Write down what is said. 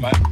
man.